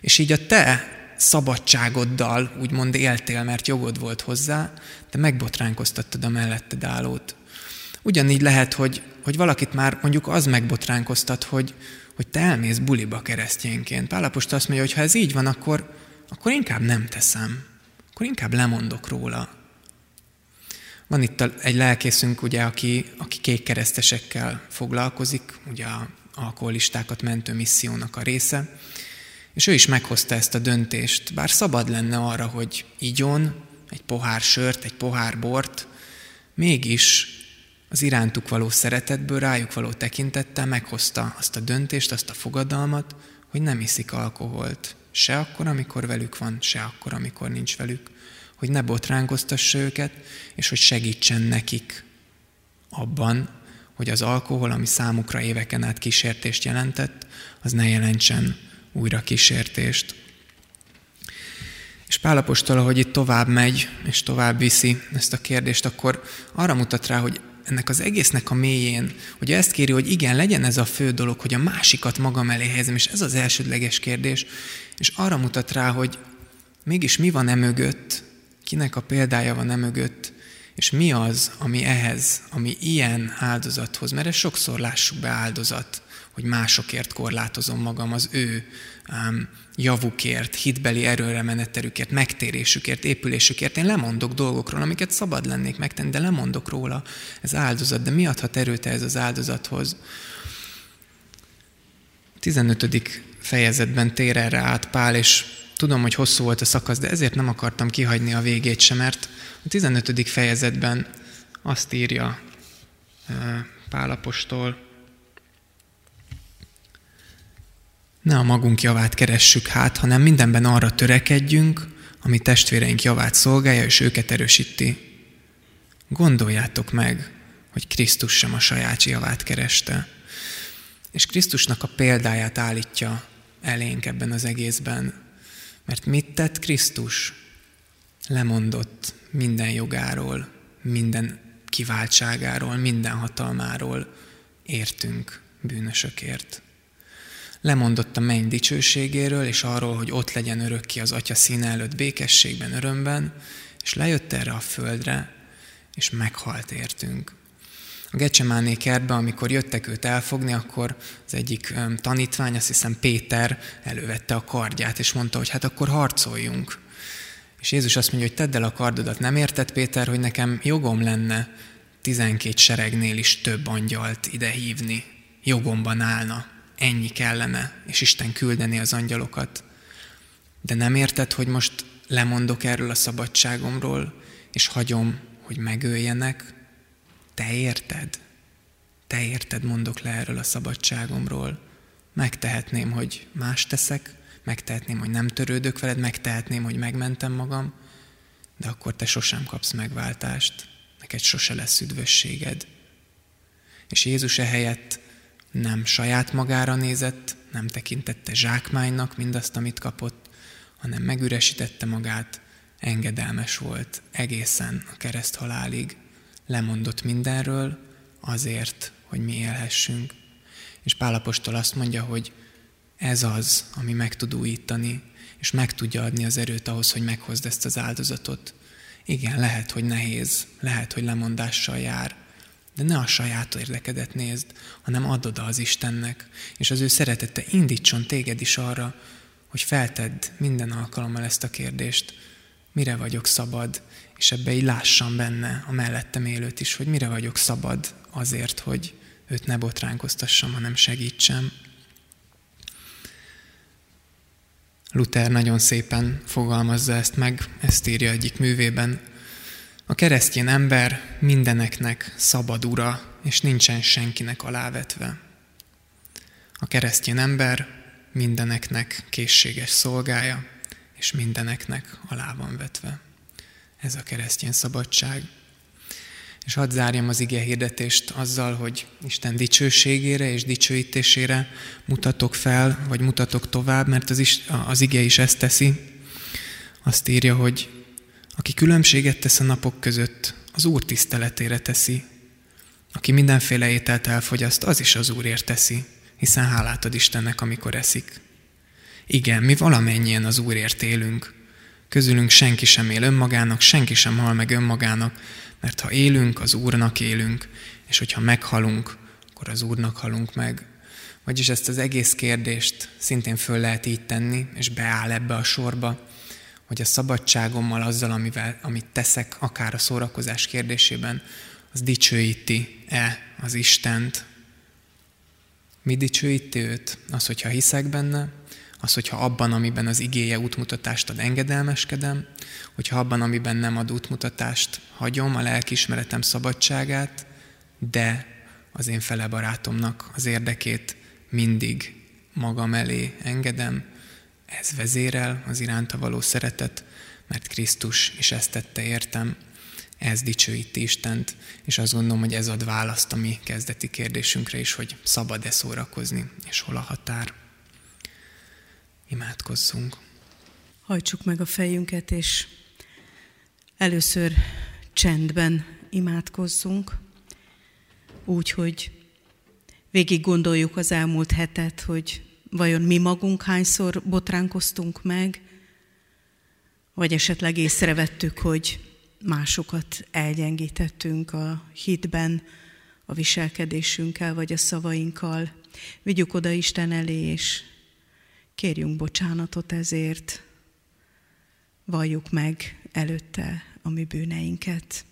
[SPEAKER 3] És így a te szabadságoddal úgymond éltél, mert jogod volt hozzá, de megbotránkoztattad a melletted állót. Ugyanígy lehet, hogy, hogy valakit már mondjuk az megbotránkoztat, hogy, hogy te elmész buliba keresztényként. Pálapostól azt mondja, hogy ha ez így van, akkor, akkor inkább nem teszem akkor inkább lemondok róla. Van itt egy lelkészünk, ugye, aki, aki kékkeresztesekkel foglalkozik, ugye a alkoholistákat mentő missziónak a része, és ő is meghozta ezt a döntést, bár szabad lenne arra, hogy igyon egy pohár sört, egy pohár bort, mégis az irántuk való szeretetből, rájuk való tekintettel meghozta azt a döntést, azt a fogadalmat, hogy nem iszik alkoholt. Se akkor, amikor velük van, se akkor, amikor nincs velük. Hogy ne botránkoztassa őket, és hogy segítsen nekik abban, hogy az alkohol, ami számukra éveken át kísértést jelentett, az ne jelentsen újra kísértést. És Pálapostól, ahogy itt tovább megy, és tovább viszi ezt a kérdést, akkor arra mutat rá, hogy ennek az egésznek a mélyén, hogy ezt kéri, hogy igen, legyen ez a fő dolog, hogy a másikat magam elé helyezem, és ez az elsődleges kérdés, és arra mutat rá, hogy mégis mi van e mögött, kinek a példája van e mögött, és mi az, ami ehhez, ami ilyen áldozathoz, mert ez sokszor lássuk be áldozat, hogy másokért korlátozom magam, az ő um, javukért, hitbeli erőre meneterükért, megtérésükért, épülésükért. Én lemondok dolgokról, amiket szabad lennék megtenni, de lemondok róla. Ez áldozat, de mi adhat erőt ez az áldozathoz? 15. fejezetben tér erre át Pál, és tudom, hogy hosszú volt a szakasz, de ezért nem akartam kihagyni a végét sem, mert a 15. fejezetben azt írja Pálapostól, Ne a magunk javát keressük hát, hanem mindenben arra törekedjünk, ami testvéreink javát szolgálja, és őket erősíti. Gondoljátok meg, hogy Krisztus sem a saját javát kereste. És Krisztusnak a példáját állítja elénk ebben az egészben. Mert mit tett Krisztus? Lemondott minden jogáról, minden kiváltságáról, minden hatalmáról értünk bűnösökért lemondott a menny dicsőségéről, és arról, hogy ott legyen örökké az Atya színe előtt békességben, örömben, és lejött erre a földre, és meghalt értünk. A Gecsemáné kertbe, amikor jöttek őt elfogni, akkor az egyik tanítvány, azt hiszem Péter elővette a kardját, és mondta, hogy hát akkor harcoljunk. És Jézus azt mondja, hogy tedd el a kardodat. Nem érted, Péter, hogy nekem jogom lenne tizenkét seregnél is több angyalt ide hívni. Jogomban állna ennyi kellene, és Isten küldeni az angyalokat. De nem érted, hogy most lemondok erről a szabadságomról, és hagyom, hogy megöljenek? Te érted? Te érted, mondok le erről a szabadságomról. Megtehetném, hogy más teszek, megtehetném, hogy nem törődök veled, megtehetném, hogy megmentem magam, de akkor te sosem kapsz megváltást, neked sose lesz üdvösséged. És Jézus ehelyett nem saját magára nézett, nem tekintette zsákmánynak mindazt, amit kapott, hanem megüresítette magát, engedelmes volt egészen a kereszt halálig, lemondott mindenről azért, hogy mi élhessünk. És Pálapostól azt mondja, hogy ez az, ami meg tud újítani, és meg tudja adni az erőt ahhoz, hogy meghozd ezt az áldozatot. Igen, lehet, hogy nehéz, lehet, hogy lemondással jár, de ne a saját érdekedet nézd, hanem add oda az Istennek, és az ő szeretete indítson téged is arra, hogy feltedd minden alkalommal ezt a kérdést, mire vagyok szabad, és ebbe így lássam benne a mellettem élőt is, hogy mire vagyok szabad azért, hogy őt ne botránkoztassam, hanem segítsem. Luther nagyon szépen fogalmazza ezt meg, ezt írja egyik művében. A keresztény ember mindeneknek szabad ura, és nincsen senkinek alávetve. A keresztény ember mindeneknek készséges szolgája, és mindeneknek alá van vetve. Ez a keresztény szabadság. És hadd zárjam az ige hirdetést azzal, hogy Isten dicsőségére és dicsőítésére mutatok fel, vagy mutatok tovább, mert az, is, az ige is ezt teszi. Azt írja, hogy aki különbséget tesz a napok között, az Úr tiszteletére teszi. Aki mindenféle ételt elfogyaszt, az is az Úrért teszi, hiszen hálát ad Istennek, amikor eszik. Igen, mi valamennyien az Úrért élünk. Közülünk senki sem él önmagának, senki sem hal meg önmagának, mert ha élünk, az Úrnak élünk, és hogyha meghalunk, akkor az Úrnak halunk meg. Vagyis ezt az egész kérdést szintén föl lehet így tenni, és beáll ebbe a sorba, hogy a szabadságommal, azzal, amivel, amit teszek, akár a szórakozás kérdésében, az dicsőíti-e az Istent. Mi dicsőíti őt? Az, hogyha hiszek benne, az, hogyha abban, amiben az igéje útmutatást ad, engedelmeskedem, hogyha abban, amiben nem ad útmutatást, hagyom a lelkismeretem szabadságát, de az én fele barátomnak az érdekét mindig magam elé engedem, ez vezérel az iránta való szeretet, mert Krisztus is ezt tette értem, ez dicsőíti Istent, és azt gondolom, hogy ez ad választ a mi kezdeti kérdésünkre is, hogy szabad-e szórakozni, és hol a határ. Imádkozzunk.
[SPEAKER 4] Hajtsuk meg a fejünket, és először csendben imádkozzunk, úgy, hogy végig gondoljuk az elmúlt hetet, hogy vajon mi magunk hányszor botránkoztunk meg, vagy esetleg észrevettük, hogy másokat elgyengítettünk a hitben, a viselkedésünkkel, vagy a szavainkkal. Vigyük oda Isten elé, és Kérjünk bocsánatot ezért, valljuk meg előtte a mi bűneinket.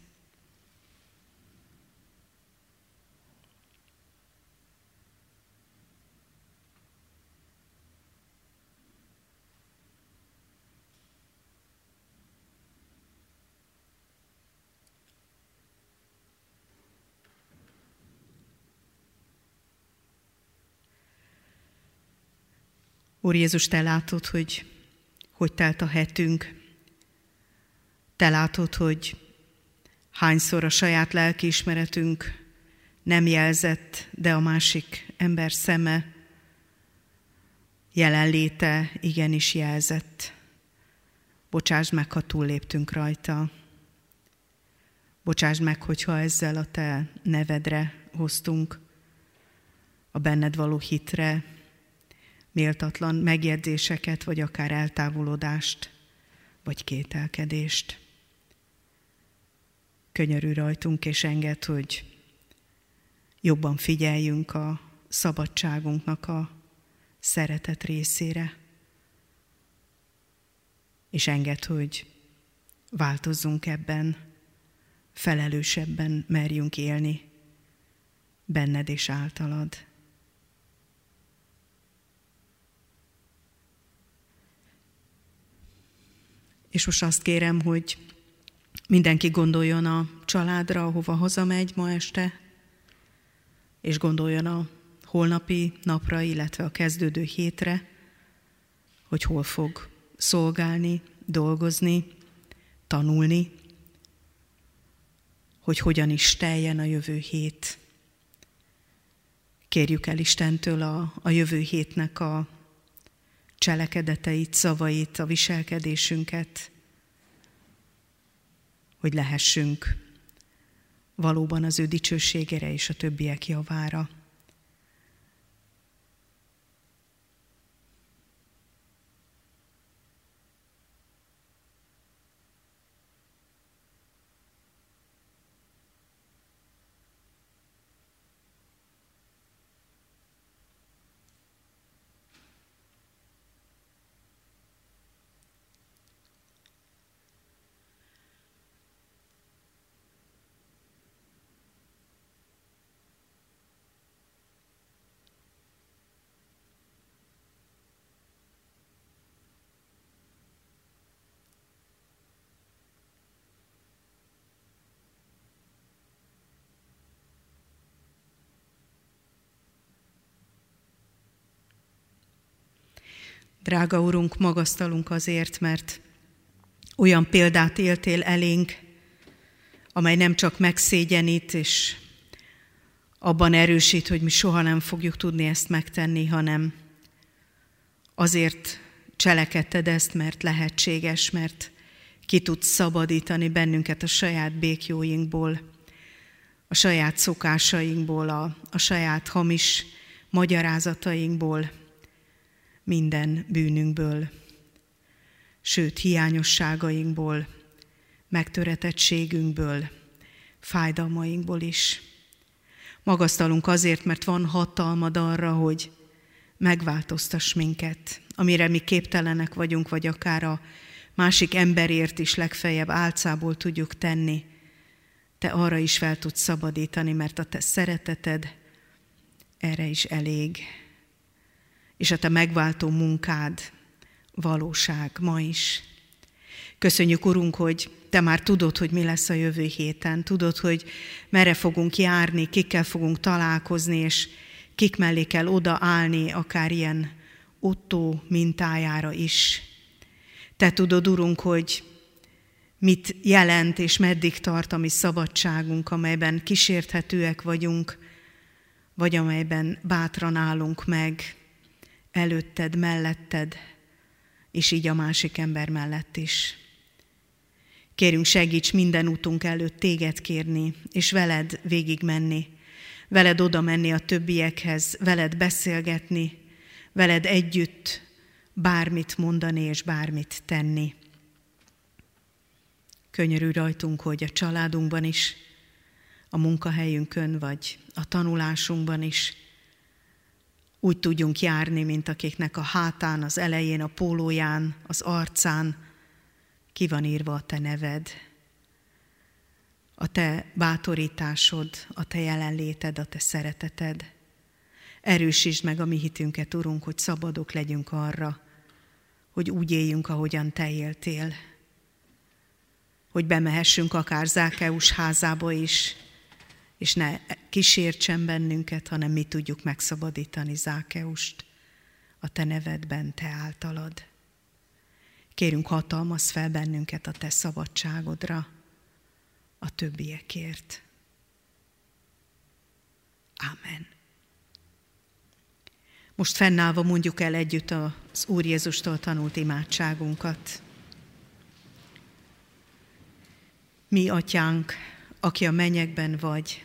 [SPEAKER 4] Úr Jézus, Te látod, hogy hogy telt a hetünk. Te látod, hogy hányszor a saját lelkiismeretünk nem jelzett, de a másik ember szeme jelenléte igenis jelzett. Bocsásd meg, ha túlléptünk rajta. Bocsásd meg, hogyha ezzel a Te nevedre hoztunk, a benned való hitre, méltatlan megjegyzéseket, vagy akár eltávolodást, vagy kételkedést. Könyörű rajtunk, és enged, hogy jobban figyeljünk a szabadságunknak a szeretet részére, és enged, hogy változzunk ebben, felelősebben merjünk élni benned és általad. És most azt kérem, hogy mindenki gondoljon a családra, ahova hazamegy ma este, és gondoljon a holnapi napra, illetve a kezdődő hétre, hogy hol fog szolgálni, dolgozni, tanulni, hogy hogyan is teljen a jövő hét. Kérjük el Istentől a, a jövő hétnek a cselekedeteit, szavait, a viselkedésünket, hogy lehessünk valóban az ő dicsőségére és a többiek javára. Drága Urunk, magasztalunk azért, mert olyan példát éltél elénk, amely nem csak megszégyenít, és abban erősít, hogy mi soha nem fogjuk tudni ezt megtenni, hanem azért cselekedted ezt, mert lehetséges, mert ki tudsz szabadítani bennünket a saját békjóinkból, a saját szokásainkból, a, a saját hamis magyarázatainkból, minden bűnünkből, sőt hiányosságainkból, megtöretettségünkből, fájdalmainkból is. Magasztalunk azért, mert van hatalmad arra, hogy megváltoztass minket, amire mi képtelenek vagyunk, vagy akár a másik emberért is legfeljebb álcából tudjuk tenni. Te arra is fel tudsz szabadítani, mert a te szereteted erre is elég és a te megváltó munkád valóság ma is. Köszönjük, Urunk, hogy te már tudod, hogy mi lesz a jövő héten, tudod, hogy merre fogunk járni, kikkel fogunk találkozni, és kik mellé kell odaállni, akár ilyen Otto mintájára is. Te tudod, Urunk, hogy mit jelent és meddig tart a mi szabadságunk, amelyben kísérthetőek vagyunk, vagy amelyben bátran állunk meg, előtted, melletted, és így a másik ember mellett is. Kérünk, segíts minden útunk előtt téged kérni, és veled végigmenni, veled oda menni a többiekhez, veled beszélgetni, veled együtt bármit mondani és bármit tenni. Könyörű rajtunk, hogy a családunkban is, a munkahelyünkön vagy a tanulásunkban is úgy tudjunk járni, mint akiknek a hátán, az elején, a pólóján, az arcán ki van írva a te neved, a te bátorításod, a te jelenléted, a te szereteted. Erősítsd meg a mi hitünket, Urunk, hogy szabadok legyünk arra, hogy úgy éljünk, ahogyan te éltél. Hogy bemehessünk akár Zákeus házába is, és ne kísértsen bennünket, hanem mi tudjuk megszabadítani Zákeust a te nevedben, te általad. Kérünk, hatalmaz fel bennünket a te szabadságodra, a többiekért. Amen. Most fennállva mondjuk el együtt az Úr Jézustól tanult imádságunkat. Mi, atyánk, aki a mennyekben vagy,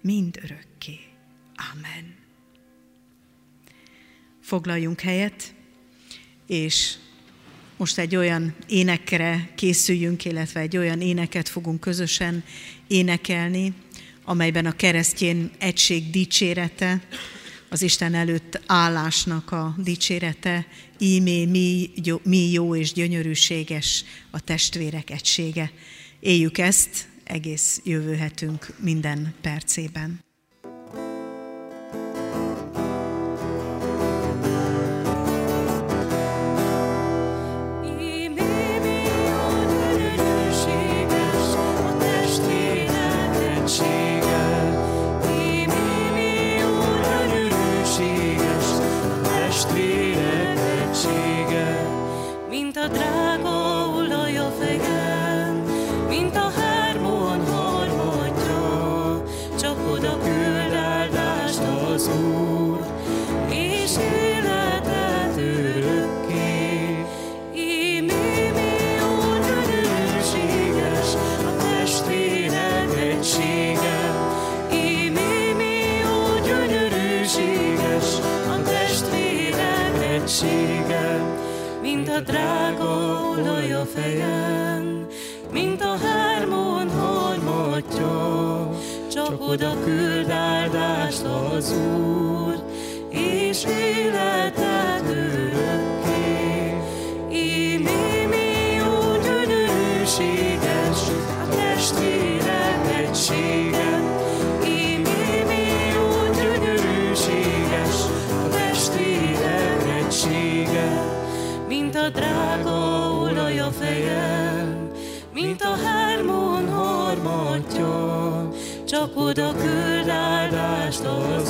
[SPEAKER 4] mind örökké. Amen. Foglaljunk helyet, és most egy olyan énekre készüljünk, illetve egy olyan éneket fogunk közösen énekelni, amelyben a keresztjén egység dicsérete, az Isten előtt állásnak a dicsérete, ímé mi, mi jó és gyönyörűséges a testvérek egysége. Éljük ezt egész jövő hetünk minden percében.
[SPEAKER 2] Oda küld áldást az Úr, csak oda küld áldást az Úr,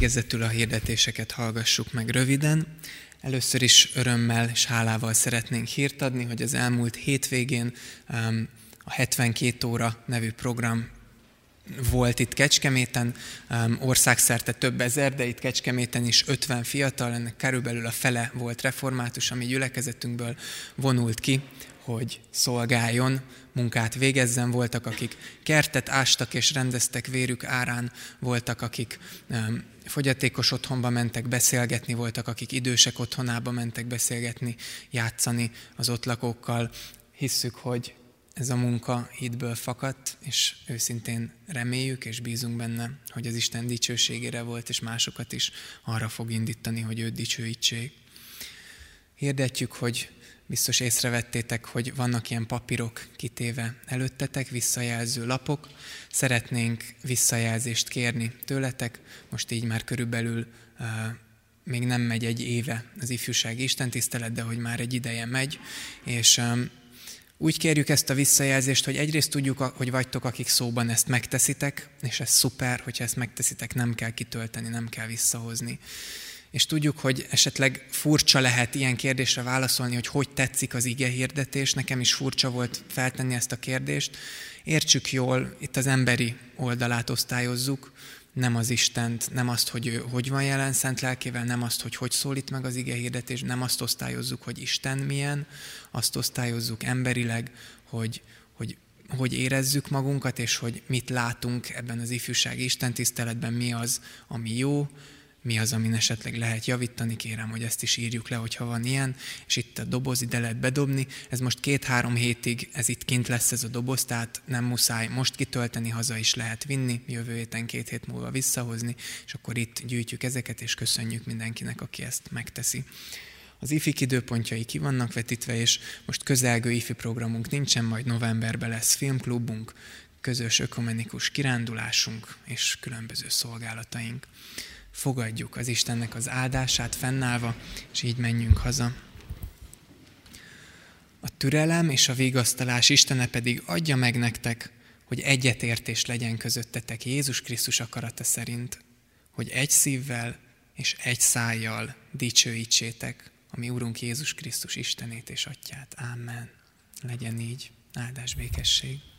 [SPEAKER 3] Végezetül a hirdetéseket hallgassuk meg röviden. Először is örömmel és hálával szeretnénk hírt adni, hogy az elmúlt hétvégén a 72 óra nevű program volt itt Kecskeméten, országszerte több ezer, de itt Kecskeméten is 50 fiatal, ennek körülbelül a fele volt református, ami gyülekezetünkből vonult ki, hogy szolgáljon, munkát végezzen. Voltak, akik kertet ástak és rendeztek vérük árán, voltak, akik fogyatékos otthonba mentek beszélgetni, voltak, akik idősek otthonába mentek beszélgetni, játszani az ott lakókkal. Hisszük, hogy ez a munka hitből fakadt, és őszintén reméljük és bízunk benne, hogy az Isten dicsőségére volt, és másokat is arra fog indítani, hogy őt dicsőítsék. Hirdetjük, hogy biztos észrevettétek, hogy vannak ilyen papírok kitéve előttetek, visszajelző lapok. Szeretnénk visszajelzést kérni tőletek, most így már körülbelül uh, még nem megy egy éve az ifjúsági istentisztelet, de hogy már egy ideje megy, és um, úgy kérjük ezt a visszajelzést, hogy egyrészt tudjuk, hogy vagytok, akik szóban ezt megteszitek, és ez szuper, hogyha ezt megteszitek, nem kell kitölteni, nem kell visszahozni. És tudjuk, hogy esetleg furcsa lehet ilyen kérdésre válaszolni, hogy hogy tetszik az ige hirdetés. Nekem is furcsa volt feltenni ezt a kérdést. Értsük jól, itt az emberi oldalát osztályozzuk, nem az Istent, nem azt, hogy ő hogy van jelen szent lelkével, nem azt, hogy hogy szólít meg az ige hirdetés, nem azt osztályozzuk, hogy Isten milyen, azt osztályozzuk emberileg, hogy, hogy hogy érezzük magunkat, és hogy mit látunk ebben az ifjúsági istentiszteletben, mi az, ami jó, mi az, amin esetleg lehet javítani, kérem, hogy ezt is írjuk le, hogyha van ilyen, és itt a doboz ide lehet bedobni. Ez most két-három hétig, ez itt kint lesz ez a doboz, tehát nem muszáj most kitölteni, haza is lehet vinni, jövő héten két hét múlva visszahozni, és akkor itt gyűjtjük ezeket, és köszönjük mindenkinek, aki ezt megteszi. Az ifik időpontjai ki vannak vetítve, és most közelgő ifi programunk nincsen, majd novemberben lesz filmklubunk, közös ökumenikus kirándulásunk és különböző szolgálataink fogadjuk az Istennek az áldását fennállva, és így menjünk haza. A türelem és a vigasztalás Istene pedig adja meg nektek, hogy egyetértés legyen közöttetek Jézus Krisztus akarata szerint, hogy egy szívvel és egy szájjal dicsőítsétek a mi Urunk Jézus Krisztus Istenét és Atyát. Amen. Legyen így. Áldás békesség.